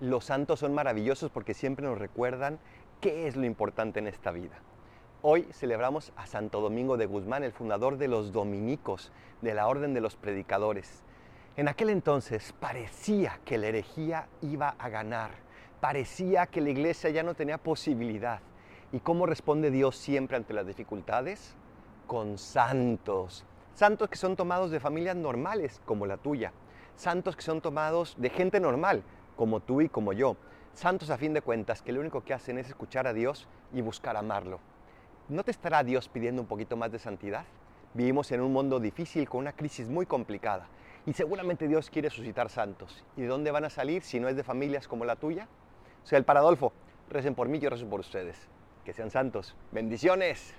Los santos son maravillosos porque siempre nos recuerdan qué es lo importante en esta vida. Hoy celebramos a Santo Domingo de Guzmán, el fundador de los dominicos, de la Orden de los Predicadores. En aquel entonces parecía que la herejía iba a ganar, parecía que la iglesia ya no tenía posibilidad. ¿Y cómo responde Dios siempre ante las dificultades? Con santos. Santos que son tomados de familias normales como la tuya. Santos que son tomados de gente normal como tú y como yo. Santos a fin de cuentas que lo único que hacen es escuchar a Dios y buscar amarlo. ¿No te estará Dios pidiendo un poquito más de santidad? Vivimos en un mundo difícil con una crisis muy complicada y seguramente Dios quiere suscitar santos. ¿Y de dónde van a salir si no es de familias como la tuya? Sea, el Paradolfo, recen por mí, yo rezo por ustedes. Que sean santos. Bendiciones.